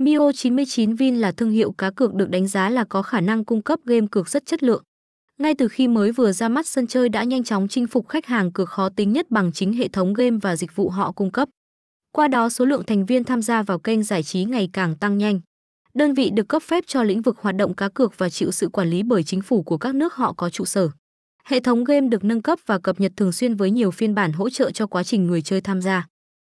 Mio 99 Vin là thương hiệu cá cược được đánh giá là có khả năng cung cấp game cược rất chất lượng. Ngay từ khi mới vừa ra mắt, sân chơi đã nhanh chóng chinh phục khách hàng cược khó tính nhất bằng chính hệ thống game và dịch vụ họ cung cấp. Qua đó, số lượng thành viên tham gia vào kênh giải trí ngày càng tăng nhanh. Đơn vị được cấp phép cho lĩnh vực hoạt động cá cược và chịu sự quản lý bởi chính phủ của các nước họ có trụ sở. Hệ thống game được nâng cấp và cập nhật thường xuyên với nhiều phiên bản hỗ trợ cho quá trình người chơi tham gia.